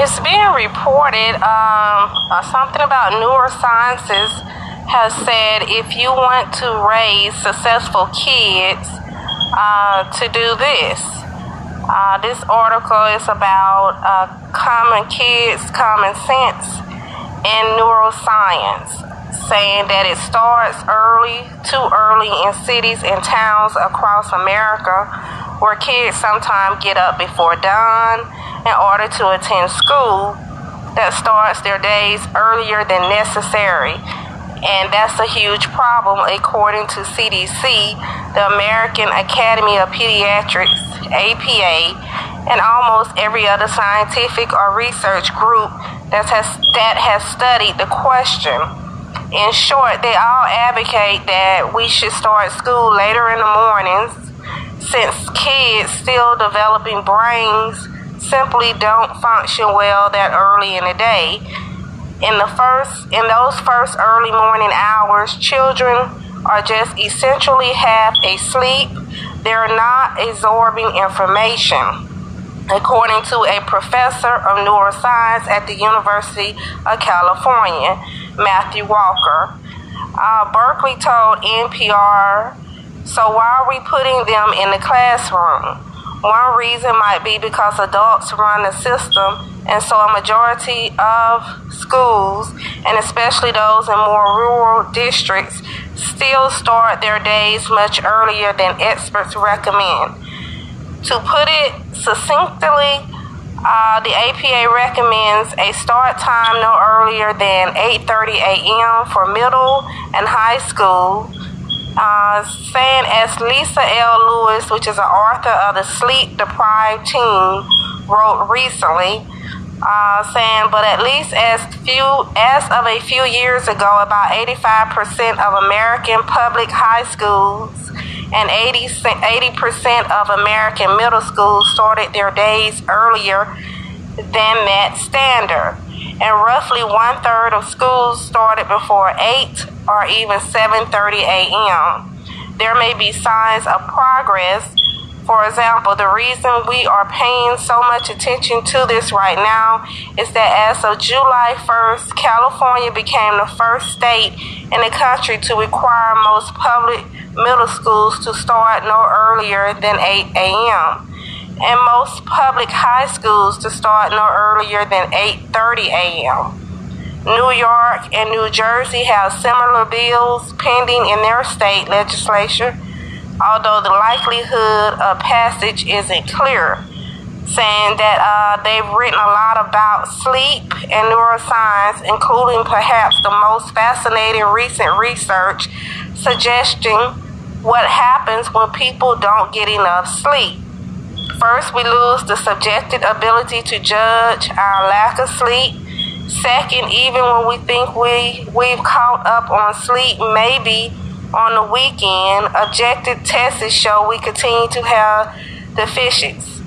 It's being reported um, uh, something about neurosciences has said if you want to raise successful kids, uh, to do this. Uh, this article is about uh, common kids, common sense, and neuroscience, saying that it starts early, too early in cities and towns across America where kids sometimes get up before dawn in order to attend school that starts their days earlier than necessary. And that's a huge problem, according to CDC, the American Academy of Pediatrics, APA, and almost every other scientific or research group that has, that has studied the question. In short, they all advocate that we should start school later in the mornings since kids still developing brains simply don't function well that early in the day. In the first in those first early morning hours, children are just essentially half asleep. They're not absorbing information. According to a professor of neuroscience at the University of California, Matthew Walker, uh, Berkeley told NPR, So why are we putting them in the classroom? One reason might be because adults run the system, and so a majority of schools, and especially those in more rural districts, still start their days much earlier than experts recommend. To put it succinctly, uh, the APA recommends a start time no earlier than 8:30 a.m. for middle and high school uh, saying as Lisa L. Lewis, which is an author of the Sleep Deprived Teen, wrote recently, uh, saying, but at least as few as of a few years ago, about 85% of American public high schools and 80 80% of American middle schools started their days earlier than that standard and roughly one third of schools started before 8 or even 7:30 a.m. There may be signs of progress. For example, the reason we are paying so much attention to this right now is that as of July 1st, California became the first state in the country to require most public middle schools to start no earlier than 8 a.m and most public high schools to start no earlier than 8:30 a.m. New York and New Jersey have similar bills pending in their state legislature, although the likelihood of passage isn't clear, saying that uh, they've written a lot about sleep and neuroscience, including perhaps the most fascinating recent research suggesting what happens when people don't get enough sleep. First, we lose the subjective ability to judge our lack of sleep. Second, even when we think we, we've caught up on sleep, maybe on the weekend, objective tests show we continue to have deficiencies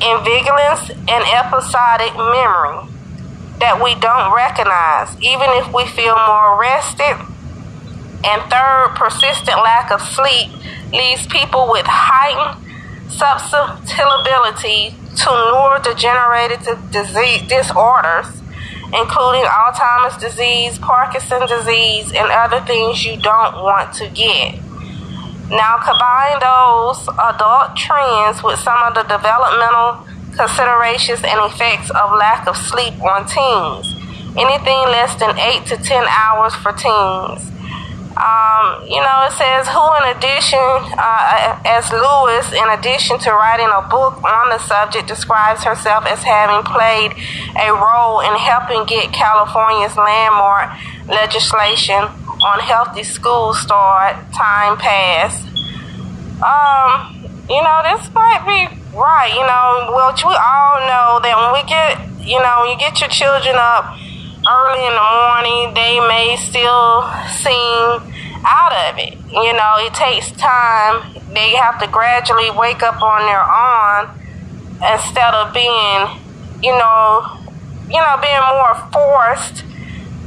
in vigilance and episodic memory that we don't recognize, even if we feel more rested. And third, persistent lack of sleep leaves people with heightened susceptibility to neurodegenerative disease disorders, including Alzheimer's disease, Parkinson's disease, and other things you don't want to get. Now, combine those adult trends with some of the developmental considerations and effects of lack of sleep on teens. Anything less than 8 to 10 hours for teens um, you know, it says who, in addition, uh, as Lewis, in addition to writing a book on the subject, describes herself as having played a role in helping get California's landmark legislation on healthy school start time passed. Um, you know, this might be right. You know, which we all know that when we get, you know, when you get your children up early in the morning, they may still seem out of it. You know, it takes time. They have to gradually wake up on their own instead of being, you know, you know, being more forced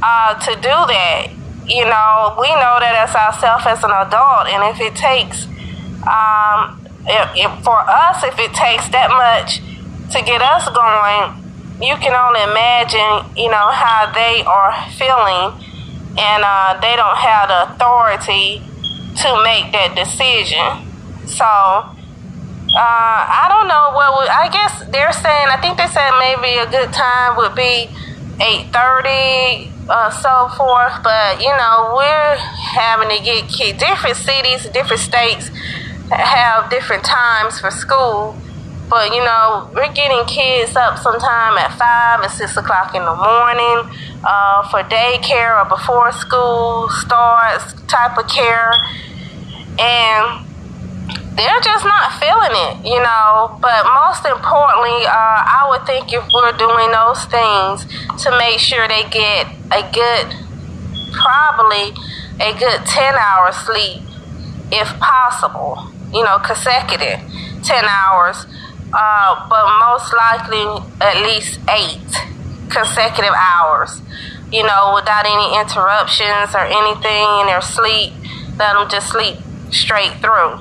uh, to do that. You know, we know that as ourselves as an adult, and if it takes, um, if, if for us, if it takes that much to get us going, you can only imagine, you know, how they are feeling, and uh, they don't have the authority to make that decision. So, uh, I don't know what I guess they're saying, I think they said maybe a good time would be 8.30, uh, so forth, but, you know, we're having to get kids, different cities, different states have different times for school. But you know, we're getting kids up sometime at five and six o'clock in the morning uh, for daycare or before school starts type of care, and they're just not feeling it, you know. But most importantly, uh, I would think if we're doing those things to make sure they get a good, probably a good 10 hours sleep if possible you know, consecutive 10 hours, uh, but most likely at least eight consecutive hours, you know, without any interruptions or anything in their sleep. Let them just sleep straight through.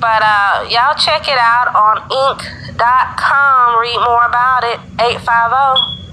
But uh, y'all check it out on Inc.com. Read more about it. 850